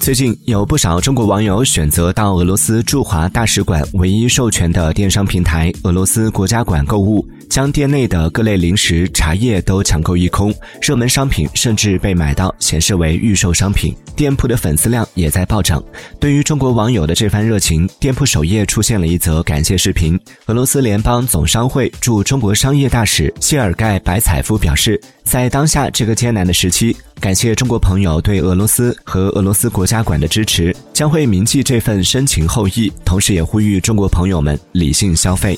最近有不少中国网友选择到俄罗斯驻华大使馆唯一授权的电商平台俄罗斯国家馆购物，将店内的各类零食、茶叶都抢购一空，热门商品甚至被买到显示为预售商品，店铺的粉丝量也在暴涨。对于中国网友的这番热情，店铺首页出现了一则感谢视频。俄罗斯联邦总商会驻中国商业大使谢尔盖·白采夫表示，在当下这个艰难的时期。感谢中国朋友对俄罗斯和俄罗斯国家馆的支持，将会铭记这份深情厚谊，同时也呼吁中国朋友们理性消费。